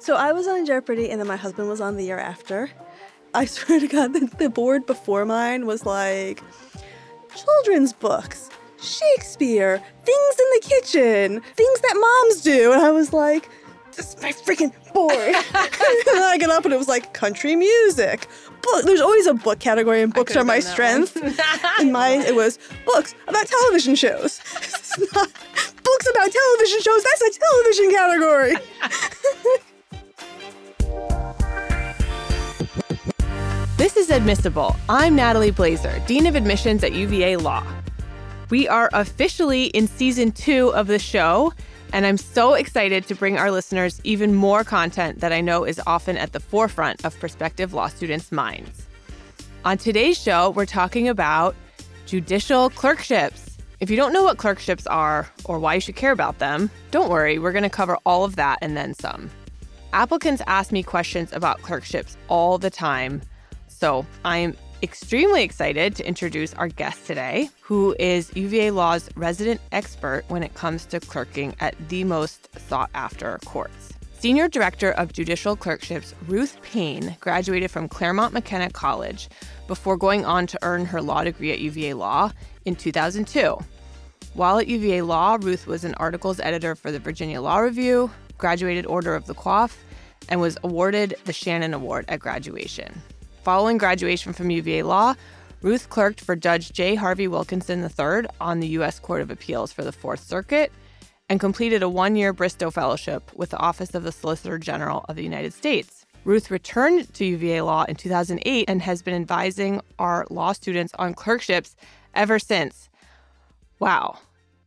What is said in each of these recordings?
So I was on Jeopardy, and then my husband was on the year after. I swear to God, the, the board before mine was like children's books, Shakespeare, things in the kitchen, things that moms do. And I was like, this is my freaking board. and then I got up and it was like country music. Book. There's always a book category, and books are my strength. In mine, it was books about television shows. Books about television shows. That's a television category. This is Admissible. I'm Natalie Blazer, Dean of Admissions at UVA Law. We are officially in season two of the show, and I'm so excited to bring our listeners even more content that I know is often at the forefront of prospective law students' minds. On today's show, we're talking about judicial clerkships. If you don't know what clerkships are or why you should care about them, don't worry, we're going to cover all of that and then some. Applicants ask me questions about clerkships all the time, so I'm extremely excited to introduce our guest today, who is UVA Law's resident expert when it comes to clerking at the most sought after courts. Senior Director of Judicial Clerkships Ruth Payne graduated from Claremont McKenna College before going on to earn her law degree at UVA Law in 2002. While at UVA Law, Ruth was an articles editor for the Virginia Law Review, graduated Order of the Coif, and was awarded the Shannon Award at graduation. Following graduation from UVA Law, Ruth clerked for Judge J. Harvie Wilkinson III on the U.S. Court of Appeals for the Fourth Circuit and completed a one year Bristow Fellowship with the Office of the Solicitor General of the United States. Ruth returned to UVA Law in 2008 and has been advising our law students on clerkships ever since. Wow.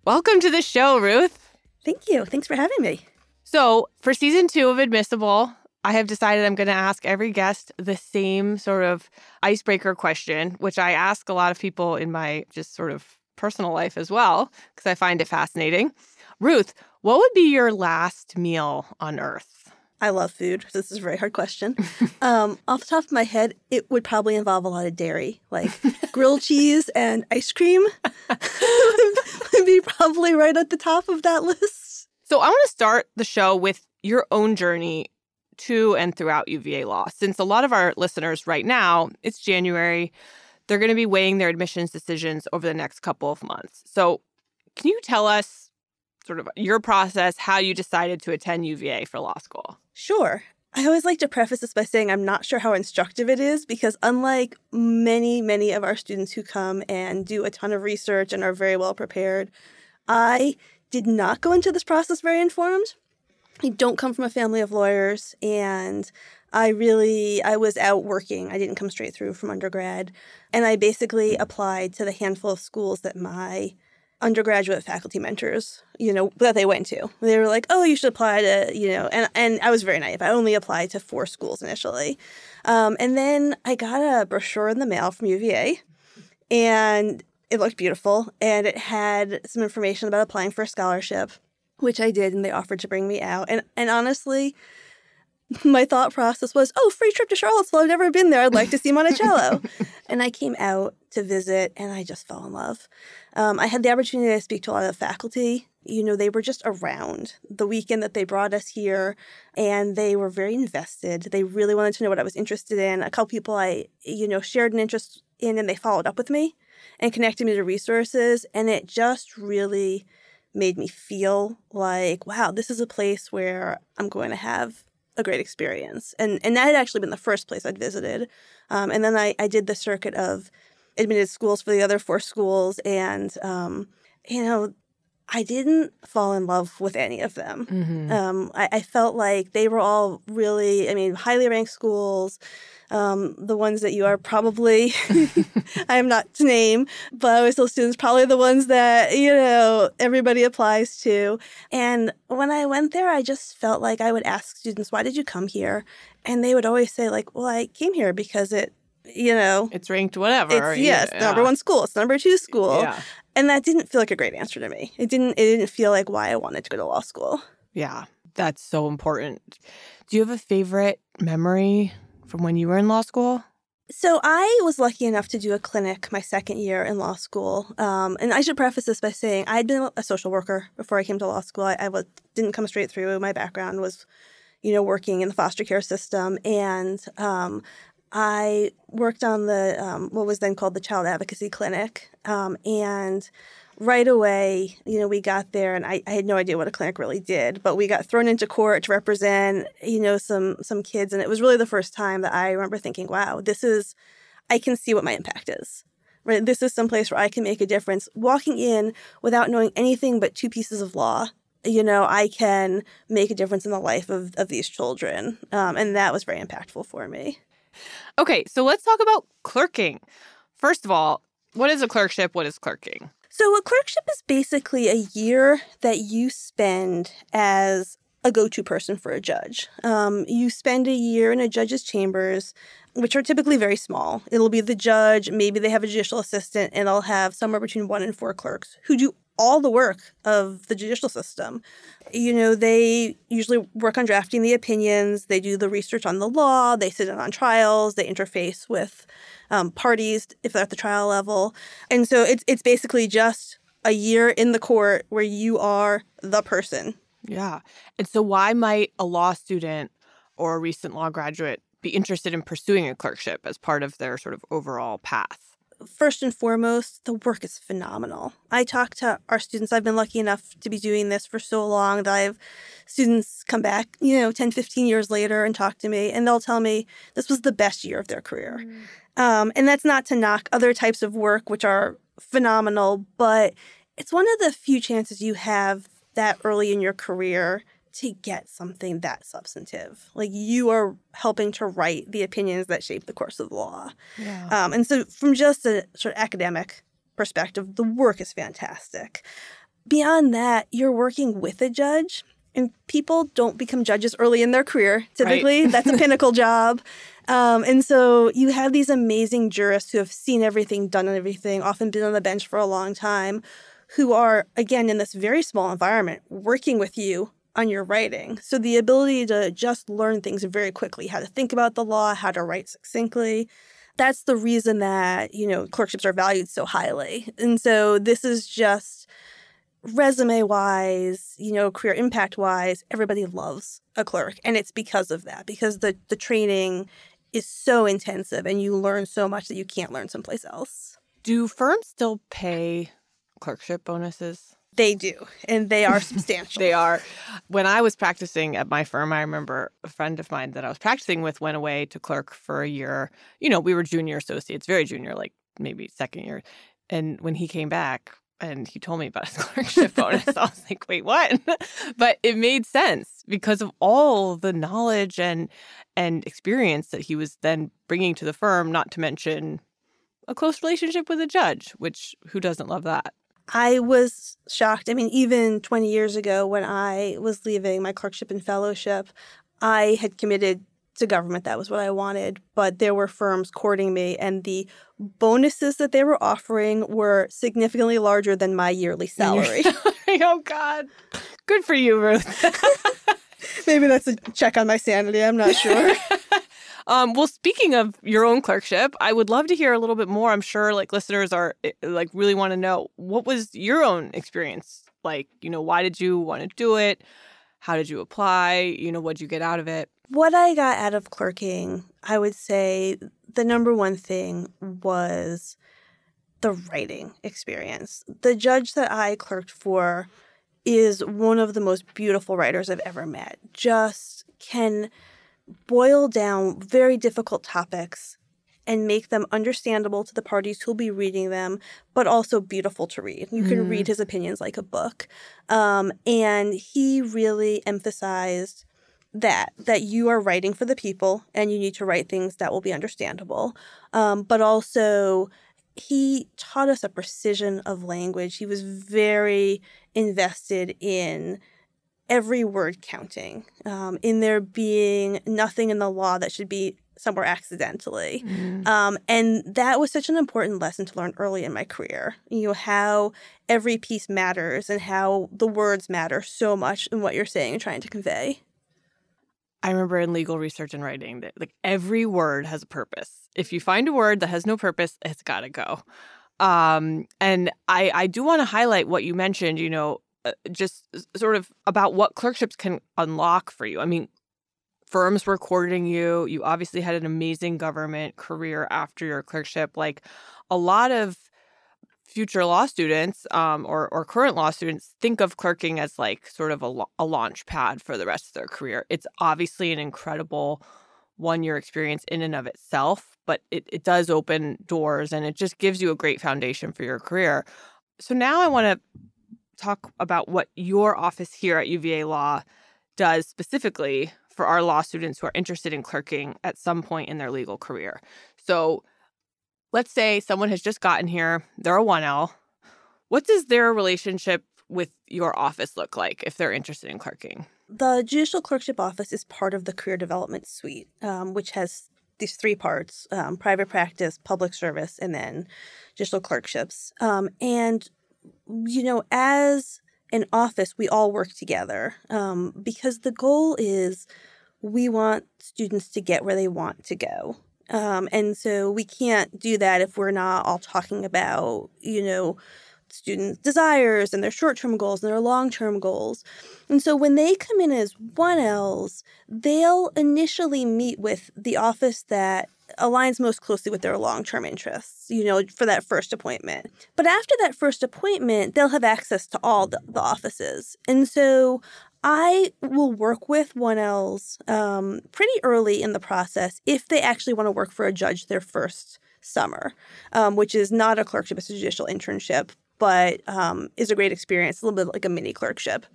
Welcome to the show, Ruth. Thank you. Thanks for having me. So, for season two of Admissible, I have decided I'm going to ask every guest the same sort of icebreaker question, which I ask a lot of people in my just sort of personal life as well, because I find it fascinating. Ruth, what would be your last meal on earth? I love food. This is a very hard question. um, off the top of my head, it would probably involve a lot of dairy, like grilled cheese and ice cream would be probably right at the top of that list. So I want to start the show with your own journey to and throughout UVA law. Since a lot of our listeners right now, it's January, they're going to be weighing their admissions decisions over the next couple of months. So, can you tell us sort of your process, how you decided to attend UVA for law school? Sure. I always like to preface this by saying I'm not sure how instructive it is because, unlike many, many of our students who come and do a ton of research and are very well prepared, I did not go into this process very informed. I don't come from a family of lawyers and I really I was out working. I didn't come straight through from undergrad and I basically applied to the handful of schools that my undergraduate faculty mentors, you know, that they went to. They were like, "Oh, you should apply to, you know," and and I was very naive. I only applied to four schools initially, um, and then I got a brochure in the mail from UVA, and it looked beautiful, and it had some information about applying for a scholarship which I did, and they offered to bring me out. And and honestly, my thought process was, oh, free trip to Charlottesville. I've never been there. I'd like to see Monticello. and I came out to visit, and I just fell in love. Um, I had the opportunity to speak to a lot of faculty. You know, they were just around the weekend that they brought us here, and they were very invested. They really wanted to know what I was interested in. A couple people I, you know, shared an interest in, and they followed up with me and connected me to resources. And it just really made me feel like, wow, this is a place where I'm going to have a great experience. And and that had actually been the first place I'd visited. Um, and then I, I did the circuit of admitted schools for the other four schools. And, um, you know, I didn't fall in love with any of them. Mm-hmm. Um, I, I, felt like they were all really, I mean, highly ranked schools. Um, the ones that you are probably, I am not to name, but OSL students, probably the ones that, you know, everybody applies to. And when I went there, I just felt like I would ask students, why did you come here? And they would always say, like, well, I came here because it you know it's ranked whatever it's yes yeah. number one school it's number two school yeah. And that didn't feel like a great answer to me it didn't it didn't feel like why i wanted to go to law school yeah that's so important do you have a favorite memory from when you were in law school? So I was lucky enough to do a clinic my second year in law school, um, and I should preface this by saying I had been a social worker before I came to law school. I, I was, didn't come straight through. My background was, you know, working in the foster care system. And um, I worked on the um, what was then called the Child Advocacy Clinic. Um, and right away, you know, we got there and I, I, had no idea what a clinic really did, but we got thrown into court to represent, you know, some some kids. And it was really the first time that I remember thinking, wow, this is I can see what my impact is. Right? This is some place where I can make a difference. Walking in without knowing anything but two pieces of law, you know, I can make a difference in the life of, of these children. Um, and that was very impactful for me. Okay, so let's talk about clerking. First of all, what is a clerkship? What is clerking? So, a clerkship is basically a year that you spend as a go to person for a judge. Um, you spend a year in a judge's chambers, which are typically very small. It'll be the judge, maybe they have a judicial assistant, and they'll have somewhere between one and four clerks who do all the work of the judicial system. You know, they usually work on drafting the opinions, they do the research on the law, they sit in on trials, they interface with um, parties if they're at the trial level. And so it's it's basically just a year in the court where you are the person yeah. And so, why might a law student or a recent law graduate be interested in pursuing a clerkship as part of their sort of overall path? First and foremost, the work is phenomenal. I talk to our students. I've been lucky enough to be doing this for so long that I have students come back, you know, 10, 15 years later and talk to me, and they'll tell me this was the best year of their career. Mm. Um, and that's not to knock other types of work, which are phenomenal, but it's one of the few chances you have that early in your career to get something that substantive. Like you are helping to write the opinions that shape the course of the law. Yeah. Um, and so, from just a sort of academic perspective, the work is fantastic. Beyond that, you're working with a judge, and people don't become judges early in their career. Typically, right. that's a pinnacle job. Um, and so you have these amazing jurists who have seen everything, done everything, often been on the bench for a long time, who are, again, in this very small environment, working with you on your writing. So the ability to just learn things very quickly, how to think about the law, how to write succinctly. That's the reason that, you know, clerkships are valued so highly. And so this is just resume wise, you know, career impact wise, everybody loves a clerk. And it's because of that, because the the training is so intensive and you learn so much that you can't learn someplace else. Do firms still pay clerkship bonuses? They do, and they are substantial. they are. When I was practicing at my firm, I remember a friend of mine that I was practicing with went away to clerk for a year. You know, we were junior associates, very junior, like maybe second year. And when he came back and he told me about his clerkship bonus, I was like, wait, what? but it made sense because of all the knowledge and and experience that he was then bringing to the firm, not to mention a close relationship with a judge, which who doesn't love that? I was shocked. I mean, even 20 years ago when I was leaving my clerkship and fellowship, I had committed to government. That was what I wanted. But there were firms courting me, and the bonuses that they were offering were significantly larger than my yearly salary. oh, God. Good for you, Ruth. Maybe that's a check on my sanity. I'm not sure. Um, well, speaking of your own clerkship, I would love to hear a little bit more. I'm sure like listeners are eh, like really want to know what was your own experience like. You know, why did you want to do it? How did you apply? You know, what did you get out of it? What I got out of clerking, I would say the number one thing was the writing experience. The judge that I clerked for is one of the most beautiful writers I've ever met. Just can boil down very difficult topics and make them understandable to the parties who'll be reading them, but also beautiful to read. You can mm. read his opinions like a book. Um, and he really emphasized that that you are writing for the people and you need to write things that will be understandable um, but also he taught us a precision of language he was very invested in every word counting, um, in there being nothing in the law that should be somewhere accidentally. Mm. Um, and that was such an important lesson to learn early in my career. You know, how every piece matters and how the words matter so much in what you're saying and trying to convey. I remember in legal research and writing that like every word has a purpose. If you find a word that has no purpose, it's got to go. Um, and I, I do want to highlight what you mentioned, you know, just sort of about what clerkships can unlock for you. I mean, firms were courting you. You obviously had an amazing government career after your clerkship. Like a lot of future law students um, or, or current law students think of clerking as like sort of a, a launch pad for the rest of their career. It's obviously an incredible one year experience in and of itself, but it, it does open doors and it just gives you a great foundation for your career. So now I want to talk about what your office here at UVA Law does specifically for our law students who are interested in clerking at some point in their legal career. So let's say someone has just gotten here, they're a 1L. What does their relationship with your office look like if they're interested in clerking? The Judicial Clerkship Office is part of the Career Development Suite, um, which has these three parts um, private practice, public service, and then judicial clerkships. Um, and, you know, as an office, we all work together um, because the goal is we want students to get where they want to go. Um, and so we can't do that if we're not all talking about, you know, students' desires and their short term goals and their long term goals. And so when they come in as 1Ls, they'll initially meet with the office that aligns most closely with their long term interests, you know, for that first appointment. But after that first appointment, they'll have access to all the, the offices. And so I will work with 1Ls um, pretty early in the process if they actually want to work for a judge their first summer, um, which is not a clerkship, it's a judicial internship, but um, is a great experience, a little bit like a mini clerkship.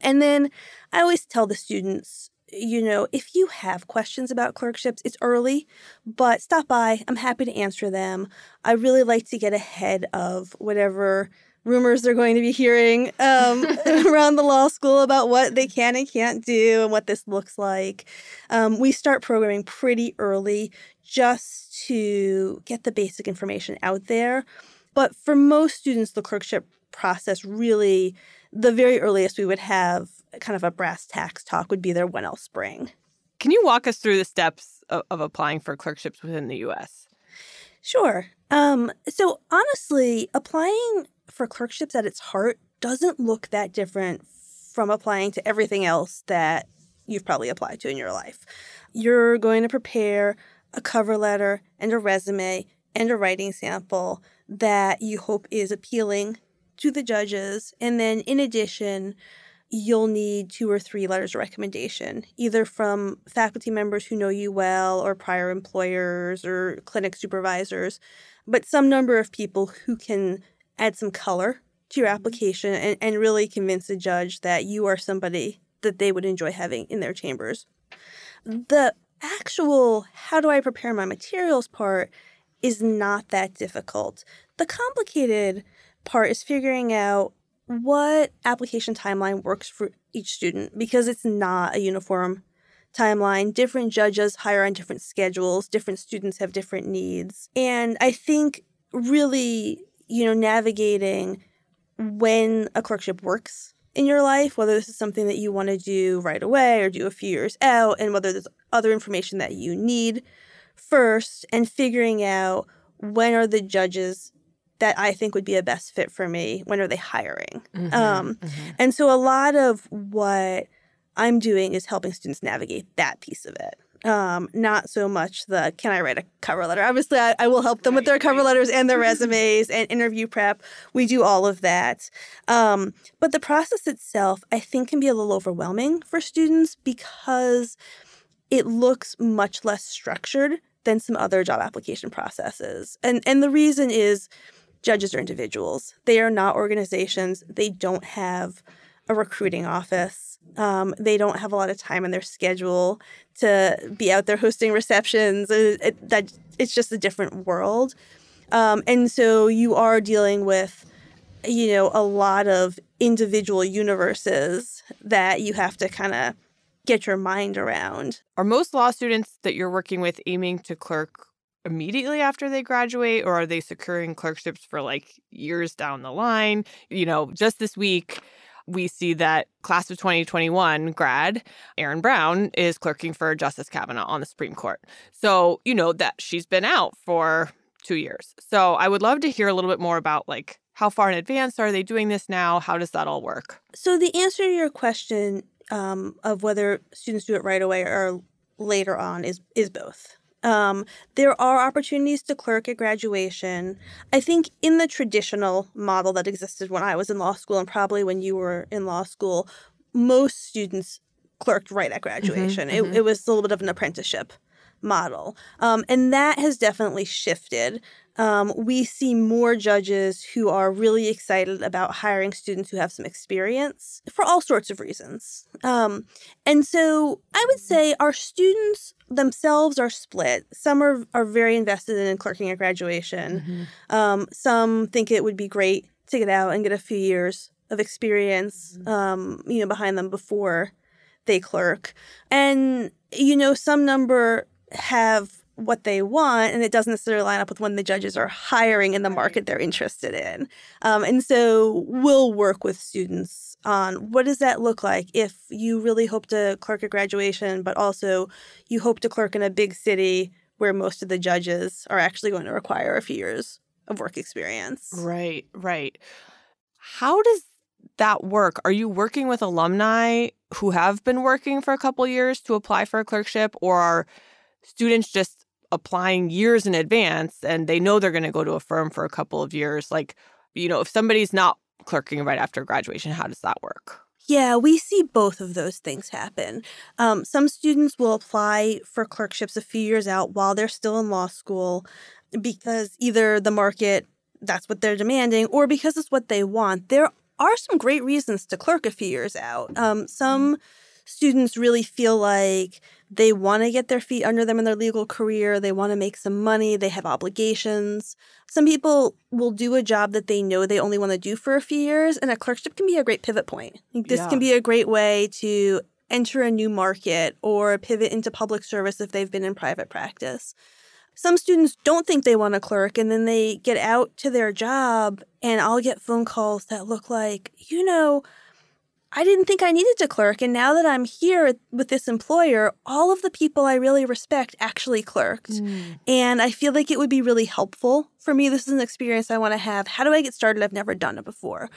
And then I always tell the students, you know, if you have questions about clerkships, it's early, but stop by. I'm happy to answer them. I really like to get ahead of whatever rumors they're going to be hearing um, around the law school about what they can and can't do and what this looks like. Um, we start programming pretty early just to get the basic information out there. But for most students, the clerkship process really, the very earliest we would have kind of a brass tacks talk would be their 1L spring. Can you walk us through the steps of, of applying for clerkships within the US? Sure. Um, so honestly, applying for clerkships at its heart doesn't look that different from applying to everything else that you've probably applied to in your life. You're going to prepare a cover letter and a resume and a writing sample that you hope is appealing to the judges. And then, in addition, you'll need two or three letters of recommendation, either from faculty members who know you well, or prior employers, or clinic supervisors, but some number of people who can add some color to your mm-hmm. application and, and really convince a judge that you are somebody that they would enjoy having in their chambers. The actual how do I prepare my materials part is not that difficult. The complicated part is figuring out what application timeline works for each student because it's not a uniform timeline. Different judges hire on different schedules, different students have different needs. And I think really, you know, navigating when a clerkship works in your life, whether this is something that you want to do right away or do a few years out, and whether there's other information that you need first and figuring out when are the judges that I think would be a best fit for me? When are they hiring? Mm-hmm, um, mm-hmm. And so a lot of what I'm doing is helping students navigate that piece of it. Um, not so much the can I write a cover letter? Obviously, I, I will help them right, with their cover right. letters and their resumes and interview prep. We do all of that. Um, but the process itself, I think, can be a little overwhelming for students because it looks much less structured than some other job application processes. And and the reason is judges are individuals. They are not organizations. They don't have a recruiting office. Um, they don't have a lot of time in their schedule to be out there hosting receptions. It, it, that it's just a different world, um, and so you are dealing with, you know, a lot of individual universes that you have to kind of get your mind around. Are most law students that you're working with aiming to clerk immediately after they graduate or are they securing clerkships for like years down the line? You know, just this week we see that class of 2021 grad Erin Brown is clerking for Justice Kavanaugh on the Supreme Court. So, you know that she's been out for 2 years. So, I would love to hear a little bit more about like how far in advance are they doing this now? How does that all work? So, the answer to your question um, of whether students do it right away or later on is is both. Um, there are opportunities to clerk at graduation. I think in the traditional model that existed when I was in law school and probably when you were in law school, most students clerked right at graduation. Mm-hmm, it, mm-hmm. it was a little bit of an apprenticeship model. Um, and that has definitely shifted um, we see more judges who are really excited about hiring students who have some experience for all sorts of reasons. Um, and so I would say our students themselves are split. Some are, are very invested in clerking at graduation. Mm-hmm. Um, some think it would be great to get out and get a few years of experience, mm-hmm. um, you know, behind them before they clerk. And, you know, some number have what they want and it doesn't necessarily line up with when the judges are hiring in the market they're interested in. Um, and so we'll work with students on what does that look like if you really hope to clerk at graduation but also you hope to clerk in a big city where most of the judges are actually going to require a few years of work experience. Right right. How does that work? Are you working with alumni who have been working for a couple years to apply for a clerkship or are students just applying years in advance and they know they're going to go to a firm for a couple of years like you know if somebody's not clerking right after graduation how does that work yeah, we see both of those things happen. Um, some students will apply for clerkships a few years out while they're still in law school because either the market, that's what they're demanding, or because it's what they want. There are some great reasons to clerk a few years out. Um, some students really feel like they want to get their feet under them in their legal career. They want to make some money. They have obligations. Some people will do a job that they know they only want to do for a few years, and a clerkship can be a great pivot point. This yeah. can be a great way to enter a new market or pivot into public service if they've been in private practice. Some students don't think they want to clerk, and then they get out to their job, and I'll get phone calls that look like, you know, I didn't think I needed to clerk. And now that I'm here with this employer, all of the people I really respect actually clerked. Mm. And I feel like it would be really helpful for me. This is an experience I want to have. How do I get started? I've never done it before.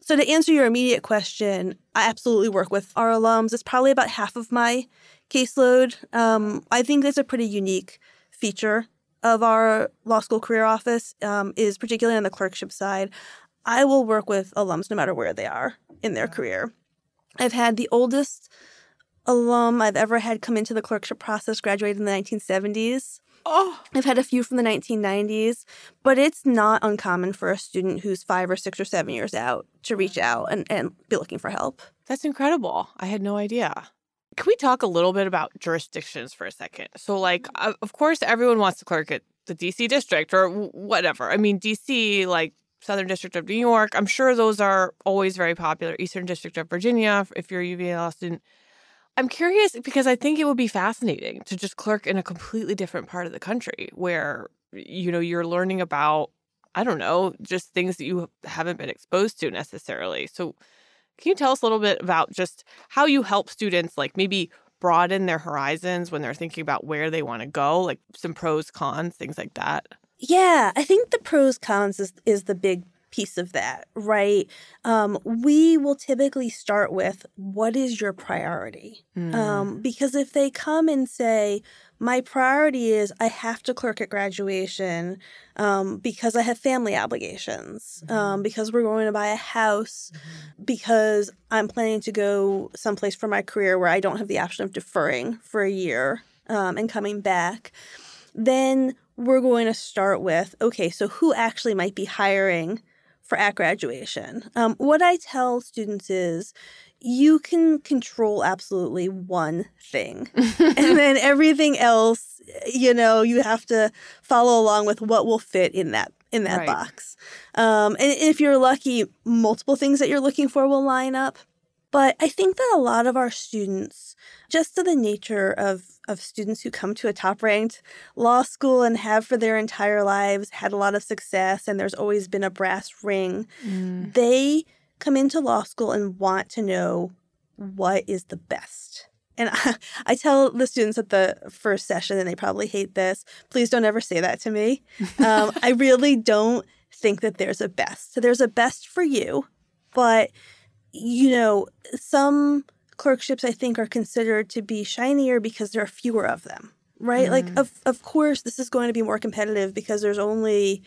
So, to answer your immediate question, I absolutely work with our alums. It's probably about half of my caseload. Um, I think that's a pretty unique feature of our law school career office, um, is particularly on the clerkship side. I will work with alums no matter where they are in their career. I've had the oldest alum I've ever had come into the clerkship process graduated in the 1970s. Oh. I've had a few from the 1990s, but it's not uncommon for a student who's five or six or seven years out to reach out and, and be looking for help. That's incredible. I had no idea. Can we talk a little bit about jurisdictions for a second? So, like, mm-hmm. uh, of course, everyone wants to clerk at the DC district or whatever. I mean, DC, like, Southern District of New York. I'm sure those are always very popular. Eastern District of Virginia, if you're a UVA student. I'm curious because I think it would be fascinating to just clerk in a completely different part of the country where, you know, you're learning about, I don't know, just things that you haven't been exposed to necessarily. So, can you tell us a little bit about just how you help students, like maybe broaden their horizons when they're thinking about where they want to go, like some pros, cons, things like that? Yeah, I think the pros cons is is the big piece of that, right? Um, we will typically start with what is your priority? Mm. Um, because if they come and say, my priority is I have to clerk at graduation um, because I have family obligations, um, mm-hmm. because we're going to buy a house, mm-hmm. because I'm planning to go someplace for my career where I don't have the option of deferring for a year um, and coming back, then we're going to start with okay, so who actually might be hiring for at graduation? Um, what I tell students is you can control absolutely one thing, and then everything else, you know, you have to follow along with what will fit in that in that right. box. Um, and if you're lucky, multiple things that you're looking for will line up. But I think that a lot of our students, just to the nature of of students who come to a top ranked law school and have for their entire lives had a lot of success and there's always been a brass ring, mm. they come into law school and want to know what is the best. And I, I, tell the students at the first session, and they probably hate this, please don't ever say that to me. Um, I really don't think that there's a best. So there's a best for you, but you know, some clerkships, I think, are considered to be shinier because there are fewer of them, right? Mm. Like, of, of course, this is going to be more competitive because there's only,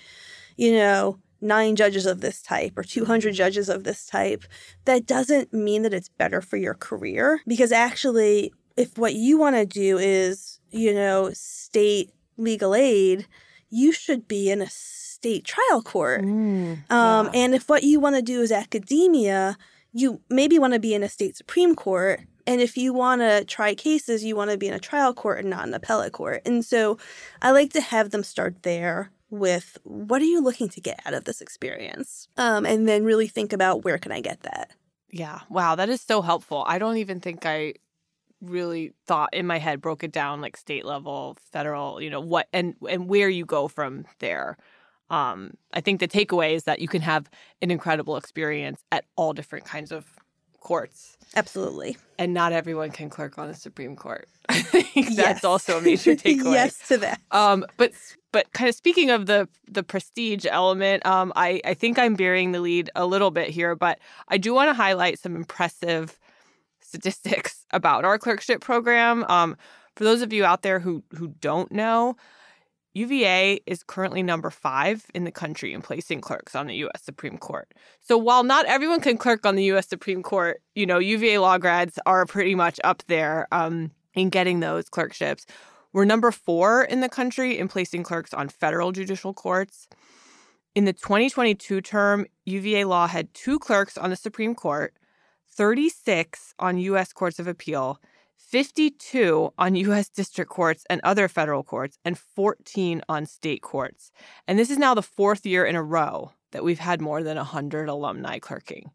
you know, nine judges of this type or 200 judges of this type. That doesn't mean that it's better for your career because actually, if what you want to do is, you know, state legal aid, you should be in a state trial court. Mm, um. And if what you want to do is academia, you maybe want to be in a state Supreme Court. And if you want to try cases, you want to be in a trial court and not an appellate court. And so I like to have them start there with what are you looking to get out of this experience? Um, and then really think about where can I get that? Yeah. Wow. That is so helpful. I don't even think I really thought in my head broke it down like state level federal you know what and and where you go from there um i think the takeaway is that you can have an incredible experience at all different kinds of courts. Absolutely. And not everyone can clerk on the supreme court. I think yes. that's also a major takeaway. yes to that. Um but but kind of speaking of the the prestige element um i i think i'm bearing the lead a little bit here but i do want to highlight some impressive statistics about our clerkship program. Um, for those of you out there who who don't know, UVA is currently number five in the country in placing clerks on the U.S. Supreme Court. So while not everyone can clerk on the U.S. Supreme Court, you know UVA law grads are pretty much up there um, in getting those clerkships. We're number four in the country in placing clerks on federal judicial courts. In the 2022 term, UVA law had two clerks on the Supreme Court, 36 on U.S. courts of appeal, 52 on U.S. district courts and other federal courts, and 14 on state courts. And this is now the fourth year in a row that we've had more than 100 alumni clerking.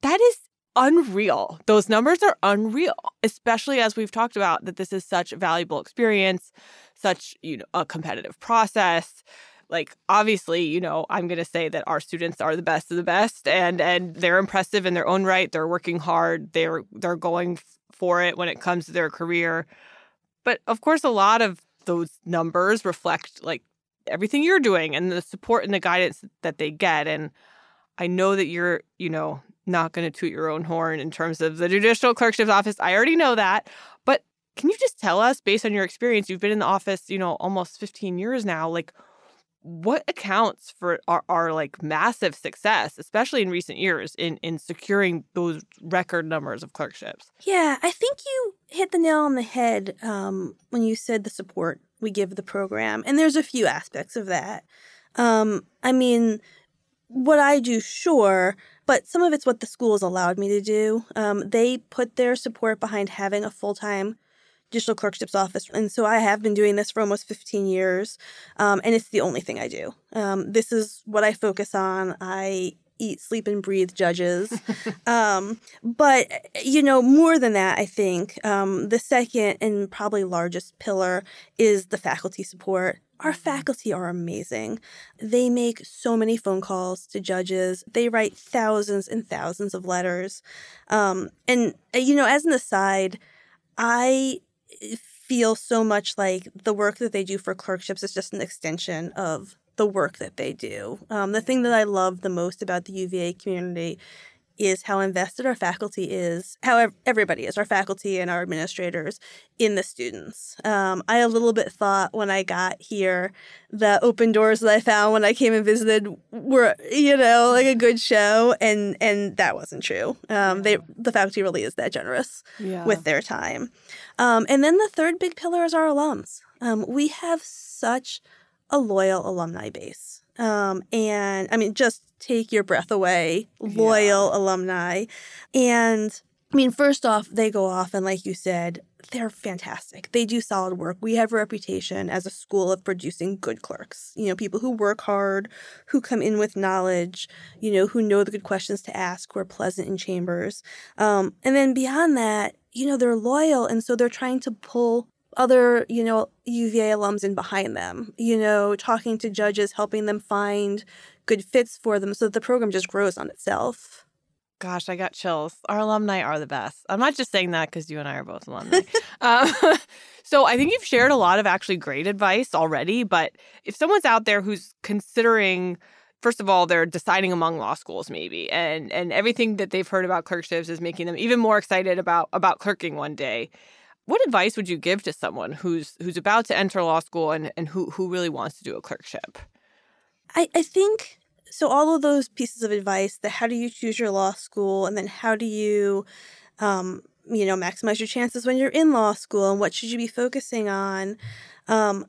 That is unreal. Those numbers are unreal, especially as we've talked about that this is such a valuable experience, such you know a competitive process like obviously you know i'm going to say that our students are the best of the best and and they're impressive in their own right they're working hard they're they're going for it when it comes to their career. But of course a lot of those numbers reflect like everything you're doing and the support and the guidance that they get and i know that you're you know not going to toot your own horn in terms of the judicial clerkship's office i already know that but can you just tell us based on your experience you've been in the office you know almost 15 years now like what accounts for our, our like massive success especially in recent years in in securing those record numbers of clerkships? Yeah i think you hit the nail on the head um, when you said the support we give the program and there's a few aspects of that. Um, i mean what i do sure but some of it's what the schools allowed me to do. Um, they put their support behind having a full-time judicial clerkship's office. And so I have been doing this for almost 15 years, um, and it's the only thing I do. Um, this is what I focus on. I eat, sleep, and breathe judges. um, but, you know, more than that, I think um, the second and probably largest pillar is the faculty support. Our mm-hmm. faculty are amazing. They make so many phone calls to judges. They write thousands and thousands of letters. Um, and, you know, as an aside, I feel so much like the work that they do for clerkships is just an extension of the work that they do. Um, the thing that I love the most about the UVA community is how invested our faculty is, how everybody is, our faculty and our administrators in the students. Um, I a little bit thought when I got here, the open doors that I found when I came and visited were, you know, like a good show, and and that wasn't true. Um, they the faculty really is that generous yeah. with their time. Um, and then the third big pillar is our alums. Um, we have such a loyal alumni base. Um, and I mean, just take your breath away, loyal yeah. alumni. And I mean, first off, they go off and, like you said, they're fantastic. They do solid work. We have a reputation as a school of producing good clerks. You know, people who work hard, who come in with knowledge, you know, who know the good questions to ask, who are pleasant in chambers. Um, and then beyond that, you know, they're loyal. And so they're trying to pull other, you know, UVA alums in behind them, you know, talking to judges, helping them find good fits for them so that the program just grows on itself. Gosh, I got chills. Our alumni are the best. I'm not just saying that because you and I are both alumni. um, so I think you've shared a lot of actually great advice already. But if someone's out there who's considering, first of all, they're deciding among law schools maybe, and and everything that they've heard about clerkships is making them even more excited about about clerking one day. What advice would you give to someone who's who's about to enter law school and, and who who really wants to do a clerkship? I, I think so all of those pieces of advice, the how do you choose your law school and then how do you um, you know, maximize your chances when you're in law school and what should you be focusing on? Um,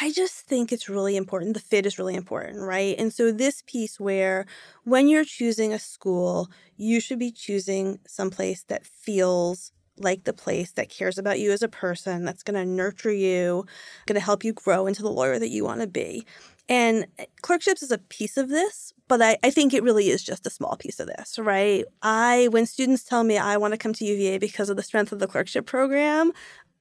I just think it's really important. The fit is really important, right? And so, this piece where when you're choosing a school, you should be choosing someplace that feels like the place that cares about you as a person, that's going to nurture you, going to help you grow into the lawyer that you want to be. And eh, clerkships is a piece of this, but I, I think it really is just a small piece of this, right? I, when students tell me I want to come to UVA because of the strength of the clerkship program,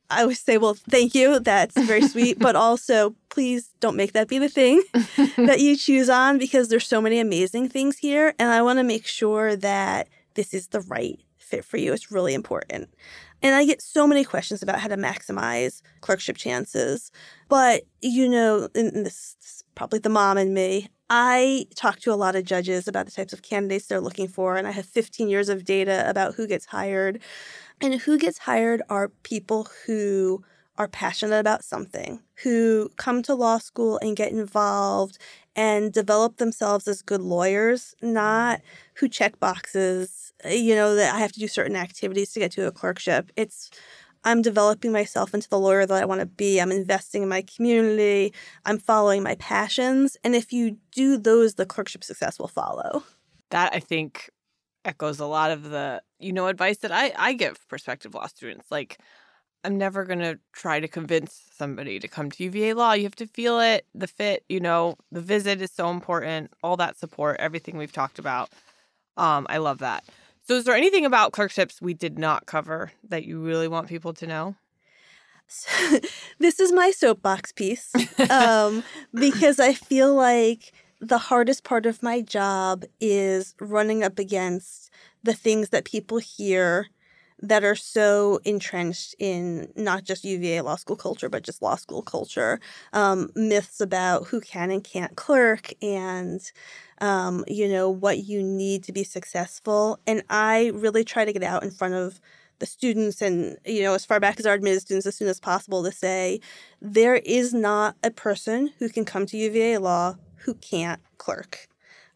I always say, well, thank you. That's very sweet. but also, please don't make that be the thing that you choose on because there's so many amazing things here. And I want to make sure that this is the right fit for you. It's really important. And I get so many questions about how to maximize clerkship chances. But, you know, in this, this probably the mom and me, I talk to a lot of judges about the types of candidates they're looking for. And I have 15 years of data about who gets hired. And who gets hired are people who are passionate about something, who come to law school and get involved and develop themselves as good lawyers, not who check boxes, you know, that I have to do certain activities to get to a clerkship. It's I'm developing myself into the lawyer that I want to be. I'm investing in my community. I'm following my passions. And if you do those, the clerkship success will follow. That I think echoes a lot of the you know advice that I I give prospective law students. Like I'm never going to try to convince somebody to come to UVA law. You have to feel it, the fit, you know, the visit is so important, all that support, everything we've talked about. Um I love that. So is there anything about clerkships we did not cover that you really want people to know? So, this is my soapbox piece um, because I feel like the hardest part of my job is running up against the things that people hear that are so entrenched in not just UVA law school culture, but just law school culture. Um, myths about who can and can't clerk and, um, you know, what you need to be successful. And I really try to get out in front of the students and, you know, as far back as our admitted students as soon as possible to say there is not a person who can come to UVA law who can't clerk.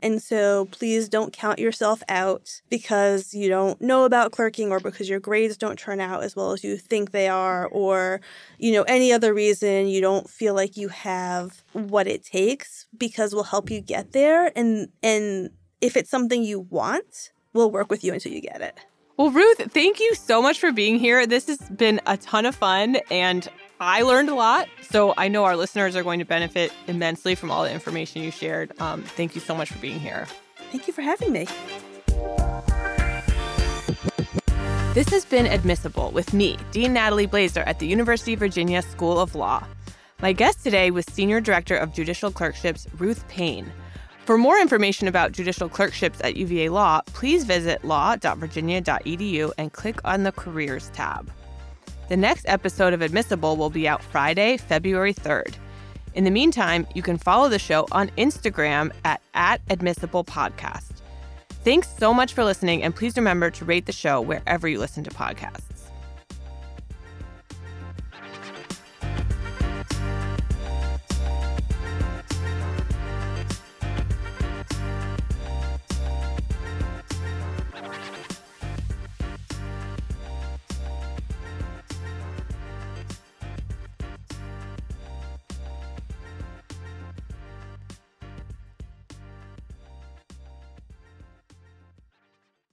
And so please don't count yourself out because you don't know about clerking or because your grades don't turn out as well as you think they are or you know any other reason you don't feel like you have what it takes because we'll help you get there and and if it's something you want, we'll work with you until you get it. Well, Ruth, thank you so much for being here. This has been a ton of fun and I learned a lot. So I know our listeners are going to benefit immensely from all the information you shared. Um, thank you so much for being here. Thank you for having me. This has been Admissible with me, Dean Natalie Blazer at the University of Virginia School of Law. My guest today was Senior Director of Judicial Clerkships, Ruth Payne. For more information about judicial clerkships at UVA Law, please visit law.virginia.edu and click on the Careers tab. The next episode of Admissible will be out Friday, February 3rd. In the meantime, you can follow the show on Instagram at, at Admissible Podcast. Thanks so much for listening, and please remember to rate the show wherever you listen to podcasts.